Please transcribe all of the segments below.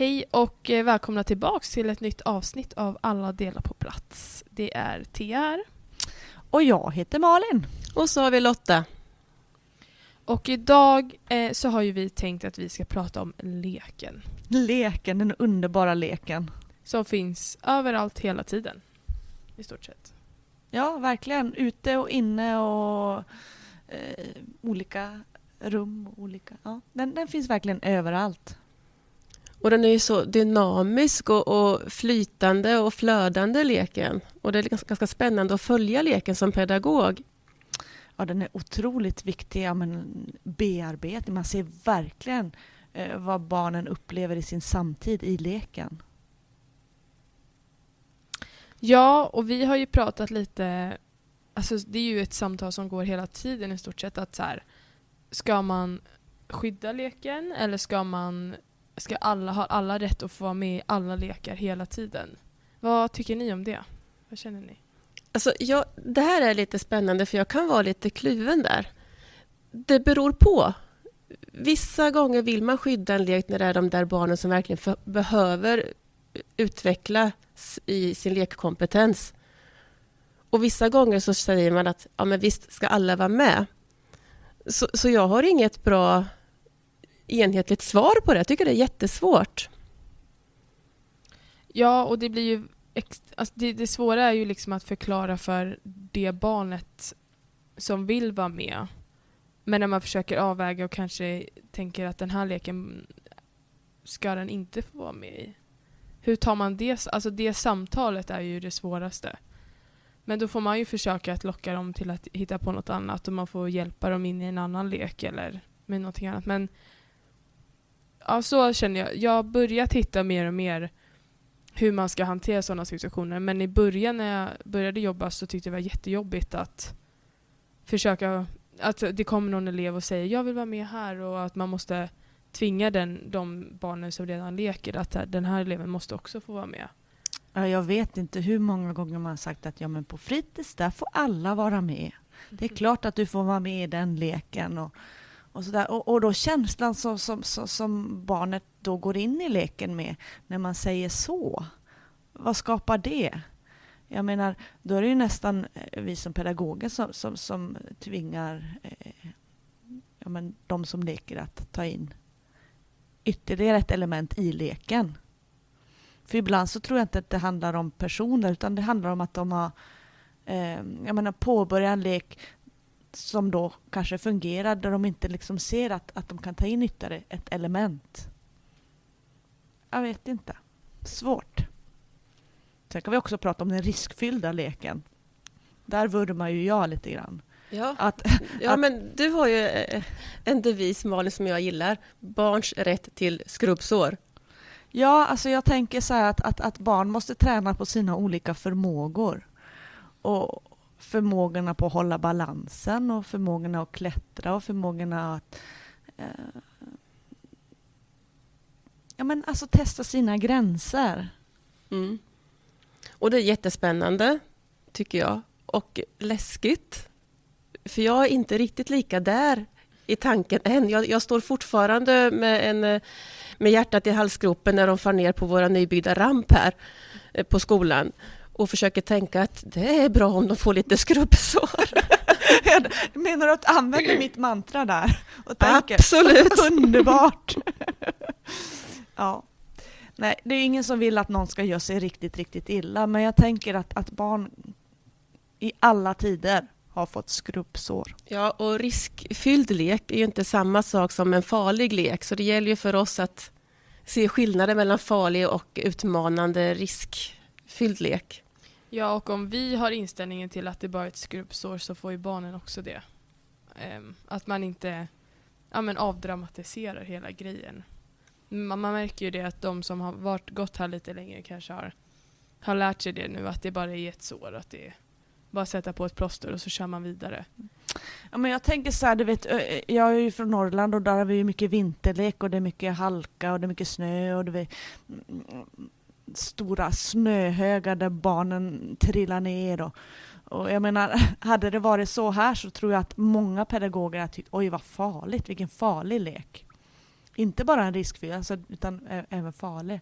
Hej och eh, välkomna tillbaks till ett nytt avsnitt av Alla delar på plats. Det är Tia här. Och jag heter Malin. Och så har vi Lotta. Och idag eh, så har ju vi tänkt att vi ska prata om leken. Leken, den underbara leken. Som finns överallt hela tiden. I stort sett. Ja, verkligen. Ute och inne och eh, olika rum. Olika, ja. den, den finns verkligen överallt. Och den är ju så dynamisk och, och, flytande och flödande leken. Och det är ganska, ganska spännande att följa leken som pedagog. Ja, den är otroligt viktig. Ja, men bearbetning. Man ser verkligen eh, vad barnen upplever i sin samtid i leken. Ja, och vi har ju pratat lite... Alltså det är ju ett samtal som går hela tiden i stort sett. att så här, Ska man skydda leken eller ska man ska alla ha alla rätt att få vara med i alla lekar hela tiden? Vad tycker ni om det? Vad känner ni? Alltså, jag, det här är lite spännande för jag kan vara lite kluven där. Det beror på. Vissa gånger vill man skydda en lek när det är de där barnen som verkligen för, behöver utvecklas i sin lekkompetens. Och vissa gånger så säger man att ja, men visst ska alla vara med. Så, så jag har inget bra enhetligt svar på det. Jag tycker det är jättesvårt. Ja, och det blir ju... Alltså det, det svåra är ju liksom att förklara för det barnet som vill vara med. Men när man försöker avväga och kanske tänker att den här leken ska den inte få vara med i. Hur tar man det? Alltså det samtalet är ju det svåraste. Men då får man ju försöka att locka dem till att hitta på något annat och man får hjälpa dem in i en annan lek eller med någonting annat. Men ja, så känner jag. Jag har börjat hitta mer och mer hur man ska hantera sådana situationer. Men i början när jag började jobba så tyckte jag det var jättejobbigt att försöka att det kommer någon elev och säger jag vill vara med här och att man måste tvinga den, de barnen som redan leker att den här eleven måste också få vara med. Ja, jag vet inte hur många gånger man har sagt att ja, men på fritids där får alla vara med. Det är klart att du får vara med i den leken. Och, och, så där. och, och då känslan som, som, som, som, barnet då går in i leken med, när man säger så, vad skapar det? Jag menar, då är det ju nästan eh, vi som pedagoger som, som, som tvingar eh, ja, men de som leker att ta in ytterligare ett element i leken. För ibland så tror jag inte att det handlar om personer utan det handlar om att de har eh, jag menar, påbörjat en lek som då kanske fungerar där de inte liksom ser att, att de kan ta in ytterligare ett element. Jag vet inte. Svårt. Sen kan vi också prata om den riskfyllda leken. Där vurmar ju jag lite grann. Ja, att, ja att, men du har ju eh, en devis, Malin, som jag gillar. Barns rätt till skrubbsår. Ja, alltså jag tänker så här att, att, att barn måste träna på sina olika förmågor. Och förmågorna på att hålla balansen och förmågorna att klättra och förmågorna att eh, ja, men alltså testa sina gränser. Mm. Och det är jättespännande, tycker jag. Och läskigt. För jag är inte riktigt lika där i tanken än. Jag, jag står fortfarande med, en, med hjärtat i halsgropen när de far ner på våra nybyggda ramp här eh, på skolan och försöker tänka att det är bra om de får lite skrubbsår. Menar du att du använder mitt mantra där? Och tänker, Absolut! Underbart! ja. Nej, det är ingen som vill att någon ska göra sig riktigt, riktigt illa, men jag tänker att, att barn i alla tider har fått skrubbsår. Ja, och riskfylld lek är ju inte samma sak som en farlig lek, så det gäller ju för oss att se skillnaden mellan farlig och utmanande riskfylld lek. Ja, och om vi har inställningen till att det bara är ett skrubbsår så får ju barnen också det. Um, att man inte ja, men avdramatiserar hela grejen. Man, man, märker ju det att de som har varit, gått här lite längre kanske har, har lärt sig det nu, att det bara är ett sår. Att det är bara sätta på ett plåster och så kör man vidare. Ja, men jag tänker så här, du vet, jag är ju från Norrland och där har vi mycket vinterlek och det är mycket halka och det är mycket snö och det är stora snöhögar där barnen trillar ner. Och, och jag menar, hade det varit så här så tror jag att många pedagoger hade tyckt oj vad farligt, vilken farlig lek. inte bara en riskfylld, alltså, utan även farlig.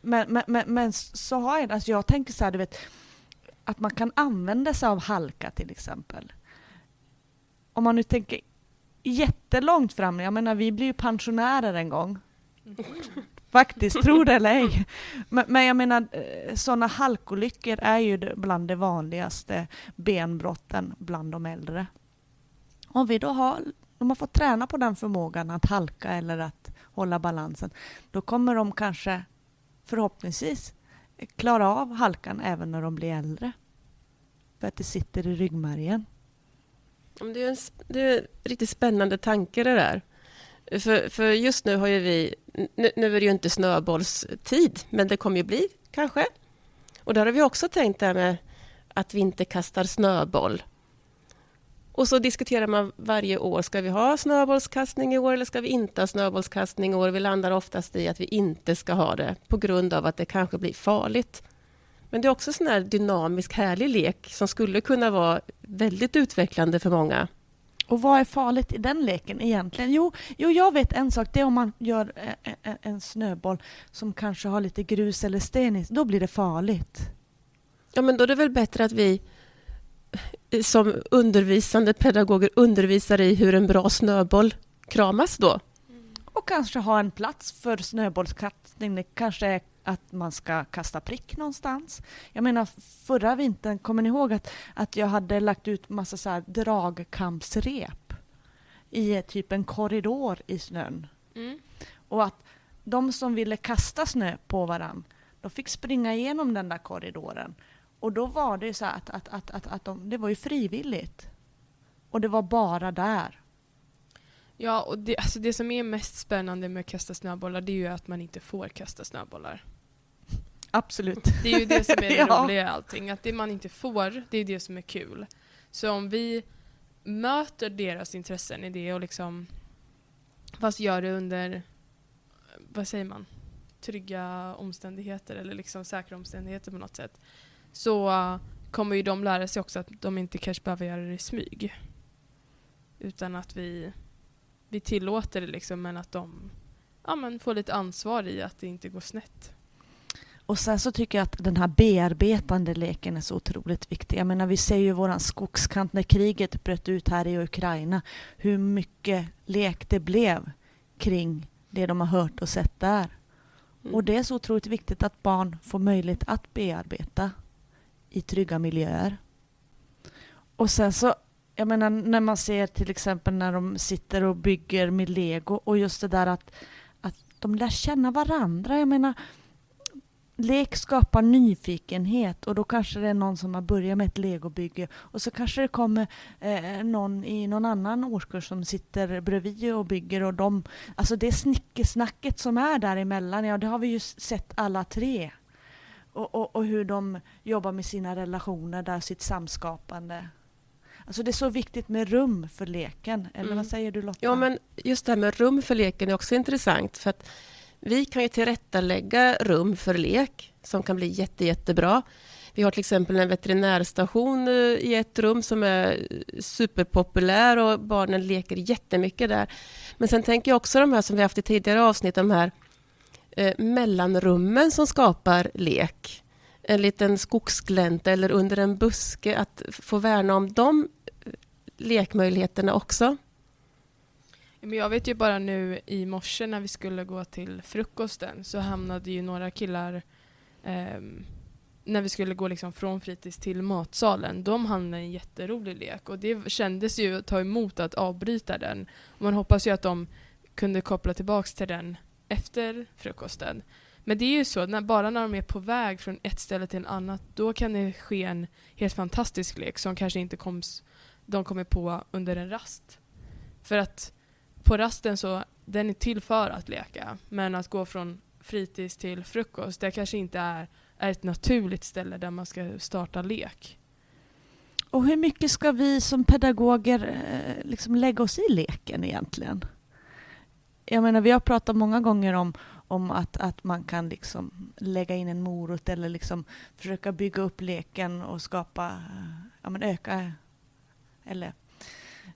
Men, men, men, men så har jag alltså jag tänker så här, du vet, att man kan använda sig av halka till exempel. Om man nu tänker jättelångt fram, jag menar vi blir ju pensionärer en gång. Faktiskt, tro det eller ej. Men, men jag menar, eh, sådana halkolyckor är ju bland de vanligaste benbrotten bland de äldre. Om vi då har, om man får träna på den förmågan att halka eller att hålla balansen, då kommer de kanske förhoppningsvis klara av halkan även när de blir äldre. För att det sitter i ryggmärgen. Det är en, det är en riktigt spännande tanke det där. För, för just nu har ju vi, nu, nu är det ju inte snöbollstid, men det kommer ju bli kanske. Och där har vi också tänkt det här med att vi inte kastar snöboll. Och så diskuterar man varje år, ska vi ha snöbollskastning i år eller ska vi inte ha snöbollskastning i år? Vi landar oftast i att vi inte ska ha det på grund av att det kanske blir farligt. Men det är också en sån här dynamisk, härlig lek som skulle kunna vara väldigt utvecklande för många. Och vad är farligt i den leken egentligen? Jo, jo jag vet en sak. Det är om man gör eh, eh, en snöboll som kanske har lite grus eller sten i. Då blir det farligt. Ja, men då är det väl bättre att vi eh, som undervisande pedagoger undervisar i hur en bra snöboll kramas då. Och kanske ha en plats för snöbollskastning. Det kanske är att man ska kasta prick någonstans. Jag menar förra vintern, kommer ni ihåg att, att jag hade lagt ut massa så här dragkampsrep i typ en korridor i snön. Mm. Och att de som ville kasta snö på varann, de fick springa igenom den där korridoren. Och då var det ju så att, att, att, att, att de, det var ju frivilligt. Och det var bara där. Ja, och det, alltså det som är mest spännande med att kasta snöbollar det är ju att man inte får kasta snöbollar. Absolut. Det är ju det som är det Ja. roliga i allting. Att det man inte får, det är det som är kul. Så om vi möter deras intressen i det och liksom fast gör det under, vad säger man, trygga omständigheter eller liksom säkra omständigheter på något sätt. Så kommer ju de lära sig också att de inte kanske behöver göra det i smyg. Utan att vi, vi tillåter det liksom men att de ja, men får lite ansvar i att det inte går snett. Och sen så tycker jag att den här bearbetande leken är så otroligt viktig. Jag menar, vi ser ju våran skogskant när kriget bröt ut här i Ukraina, hur mycket lek det blev kring det de har hört och sett där. Mm. Och det är så otroligt viktigt att barn får möjlighet att bearbeta i trygga miljöer. Och sen så, jag menar när man ser till exempel när de sitter och bygger med lego och just det där att, att de lär känna varandra. Jag menar, lek skapar nyfikenhet och då kanske det är någon som har börjat med ett legobygge och så kanske det kommer eh, någon i någon annan årskurs som sitter bredvid och bygger och de, alltså det snickesnacket som är däremellan, ja det har vi ju sett alla tre. Och, och, och hur de jobbar med sina relationer där, sitt samskapande. Alltså det är så viktigt med rum för leken, eller Mm. vad säger du Lotta? Ja, men just det här med rum för leken är också intressant. För att vi kan ju tillrättalägga rum för lek som kan bli jätte, jättebra. Vi har till exempel en veterinärstation eh, i ett rum som är eh, superpopulär och barnen leker jättemycket där. Men sen tänker jag också de här som vi haft i tidigare avsnitt, de här eh, mellanrummen som skapar lek. En liten skogsglänta eller under en buske, att få värna om de eh, lekmöjligheterna också. Men jag vet ju bara nu i morse när vi skulle gå till frukosten så hamnade ju några killar ehm, när vi skulle gå liksom från fritids till matsalen. De hamnade i en jätterolig lek och det kändes ju att ta emot att avbryta den. Man hoppas ju att de kunde koppla tillbaks till den efter frukosten. Men det är ju så, när, bara när de är på väg från ett ställe till en annat, då kan det ske en helt fantastisk lek som kanske inte koms, de kommer på under en rast. För att på rasten så, den är till för att leka. Men att gå från fritids till frukost, det kanske inte är, är ett naturligt ställe där man ska starta lek. Och hur mycket ska vi som pedagoger eh, liksom lägga oss i leken egentligen? Jag menar, vi har pratat många gånger om, om att, att man kan liksom lägga in en morot eller liksom försöka bygga upp leken och skapa, eh, ja men öka, eller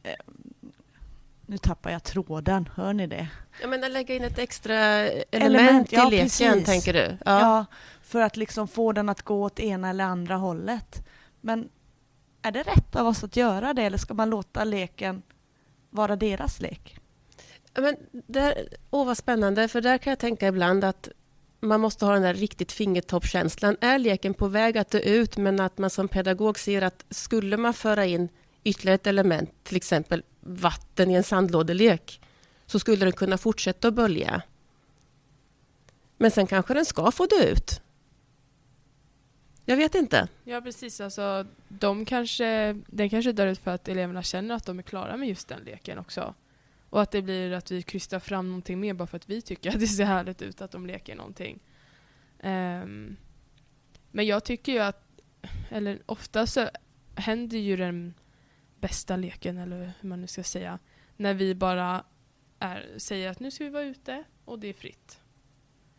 eh, nu tappar jag tråden, hör ni det? Jag menar lägga in ett extra element, Element, ja, i leken, precis. tänker du? Ja. för att liksom få den att gå åt ena eller andra hållet. Men är det rätt av oss att göra det eller ska man låta leken vara deras lek? Ja, Men där, åh, vad spännande, för där kan jag tänka ibland att man måste ha den där riktigt fingertoppskänslan. Är leken på väg att dö ut, men att man som pedagog ser att skulle man föra in ytterligare ett element, till exempel vatten i en sandlådelek, så skulle den kunna fortsätta att bölja. Men sen kanske den ska få dö ut. Jag vet inte. Ja precis, alltså de kanske, den kanske dör ut för att eleverna känner att de är klara med just den leken också. Och att det blir att vi krystar fram någonting mer bara för att vi tycker att det ser härligt ut att de leker någonting. Um, men jag tycker ju att, eller ofta så händer ju den bästa leken, eller hur man nu ska säga, när vi bara är, säger att nu ska vi vara ute och det är fritt.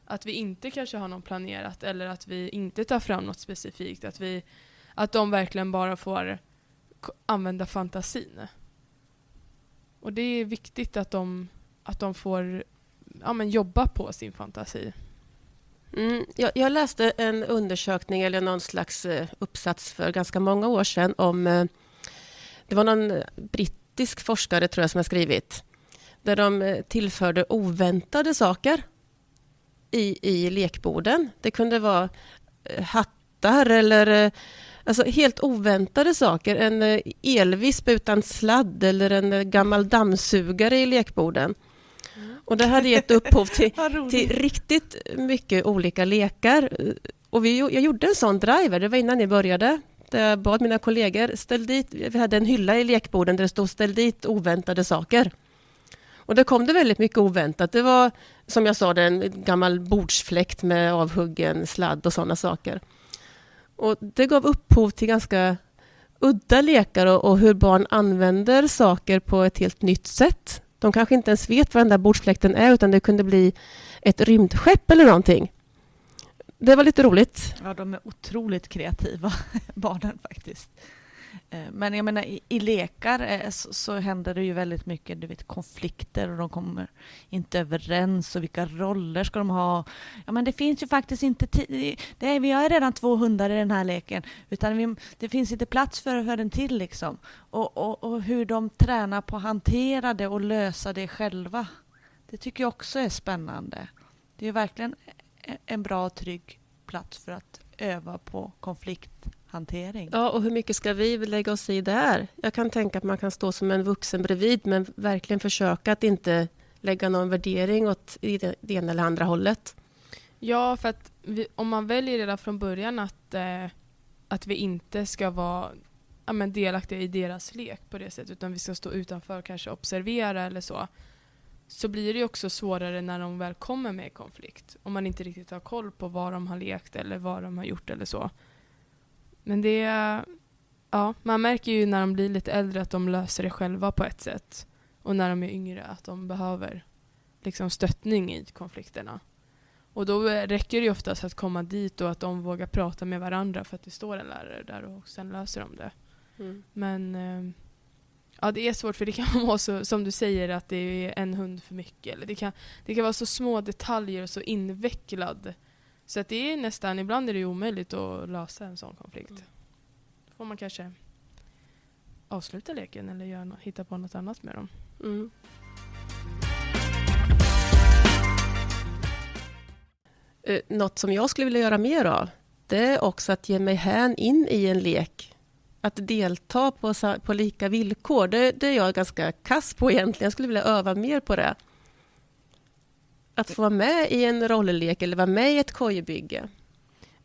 Att vi inte kanske har något planerat eller att vi inte tar fram något specifikt. Att, vi, att de verkligen bara får använda fantasin. Och det är viktigt att de, att de får ja, men jobba på sin fantasi. Mm, jag, jag läste en undersökning eller någon slags eh, uppsats för ganska många år sedan om... Eh, det var någon eh, brittisk forskare tror jag som har skrivit där de eh, tillförde oväntade saker i, i lekborden. Det kunde vara eh, hattar eller alltså helt oväntade saker. En elvisp utan sladd eller en gammal dammsugare i lekborden. Och det hade gett upphov till till riktigt mycket olika lekar. Och vi, jag gjorde en sån driver, det var innan ni började. Där jag bad mina kollegor, ställ dit, vi hade en hylla i lekborden där det stod ställ dit oväntade saker. Och det kom det väldigt mycket oväntat. Det var som jag sa, en gammal bordsfläkt med avhuggen sladd och sådana saker. Och det gav upphov till ganska udda lekar och, och hur barn använder saker på ett helt nytt sätt. De kanske inte ens vet vad den där bordsfläkten är utan det kunde bli ett rymdskepp eller någonting. Det var lite roligt. Ja, de är otroligt kreativa, barnen faktiskt. Eh, men jag menar, i, i lekar eh, så, så händer det ju väldigt mycket du vet, konflikter och de kommer inte överens och vilka roller ska de ha? Ja, men det finns ju faktiskt inte tid. Det är, vi har redan två hundar i den här leken, utan vi, det finns inte plats för, för en till liksom. Och, och, och hur de tränar på att hantera det och lösa det själva. Det tycker jag också är spännande. Det är verkligen en bra och trygg plats för att öva på konflikthantering. Ja, och hur mycket ska vi lägga oss i där? Jag kan tänka att man kan stå som en vuxen bredvid men verkligen försöka att inte lägga någon värdering åt i det det ena eller andra hållet. Ja, för att vi, om man väljer redan från början att, eh, att vi inte ska vara ja, men delaktiga i deras lek på det sättet, utan vi ska stå utanför och kanske observera eller så, så blir det också svårare när de väl kommer med i konflikt. Om man inte riktigt har koll på vad de har lekt eller vad de har gjort eller så. Men det... Ja, man märker ju när de blir lite äldre att de löser det själva på ett sätt. Och när de är yngre att de behöver liksom stöttning i konflikterna. Och då räcker det ju oftast att komma dit och att de vågar prata med varandra för att det står en lärare där och sen löser de det. Men eh, ja, det är svårt för det kan vara så, som du säger, att det är en hund för mycket. Eller det, kan, det kan vara så små detaljer och så invecklad. Så att det är nästan, ibland är det omöjligt att lösa en sån konflikt. Mm. Då får man kanske avsluta leken eller göra hitta på något annat med dem. Mm. Eh, Något som jag skulle vilja göra mer av, det är också att ge mig hän in i en lek. Att delta på, på lika villkor, det, det är jag ganska kass på egentligen. Jag skulle vilja öva mer på det. Att få vara med i en rolllek eller vara med i ett kojbygge.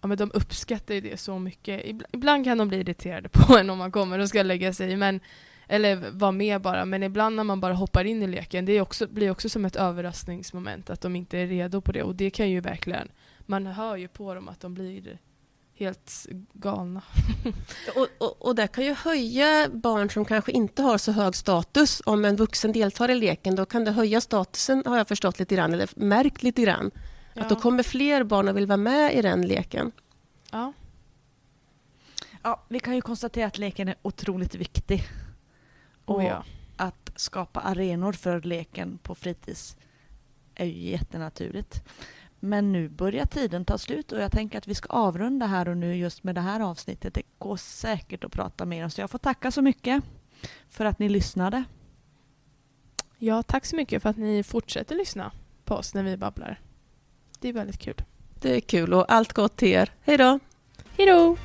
Ja, men de uppskattar ju det så mycket. Ibland kan de bli irriterade på en om man kommer och ska lägga sig, men, eller vara med bara. Men ibland när man bara hoppar in i leken, det också, blir också som ett överraskningsmoment att de inte är redo på det. Och det kan ju verkligen, man hör ju på dem att de blir helt galna. Och, och, och det kan ju höja barn som kanske inte har så hög status. Om en vuxen deltar i leken, då kan det höja statusen, har jag förstått lite grann, eller märkt lite grann. Att då kommer fler barn att vilja vara med i den leken. ja. Ja, vi kan ju konstatera att leken är otroligt viktig. Oh, Och ja. att skapa arenor för leken på fritids är ju jättenaturligt. Men nu börjar tiden ta slut och jag tänker att vi ska avrunda här och nu just med det här avsnittet. Det går säkert att prata mer om så jag får tacka så mycket för att ni lyssnade. Ja, tack så mycket för att ni fortsätter lyssna på oss när vi babblar. Det är väldigt kul. Det är kul och allt gott till er. Hej då! Hej då!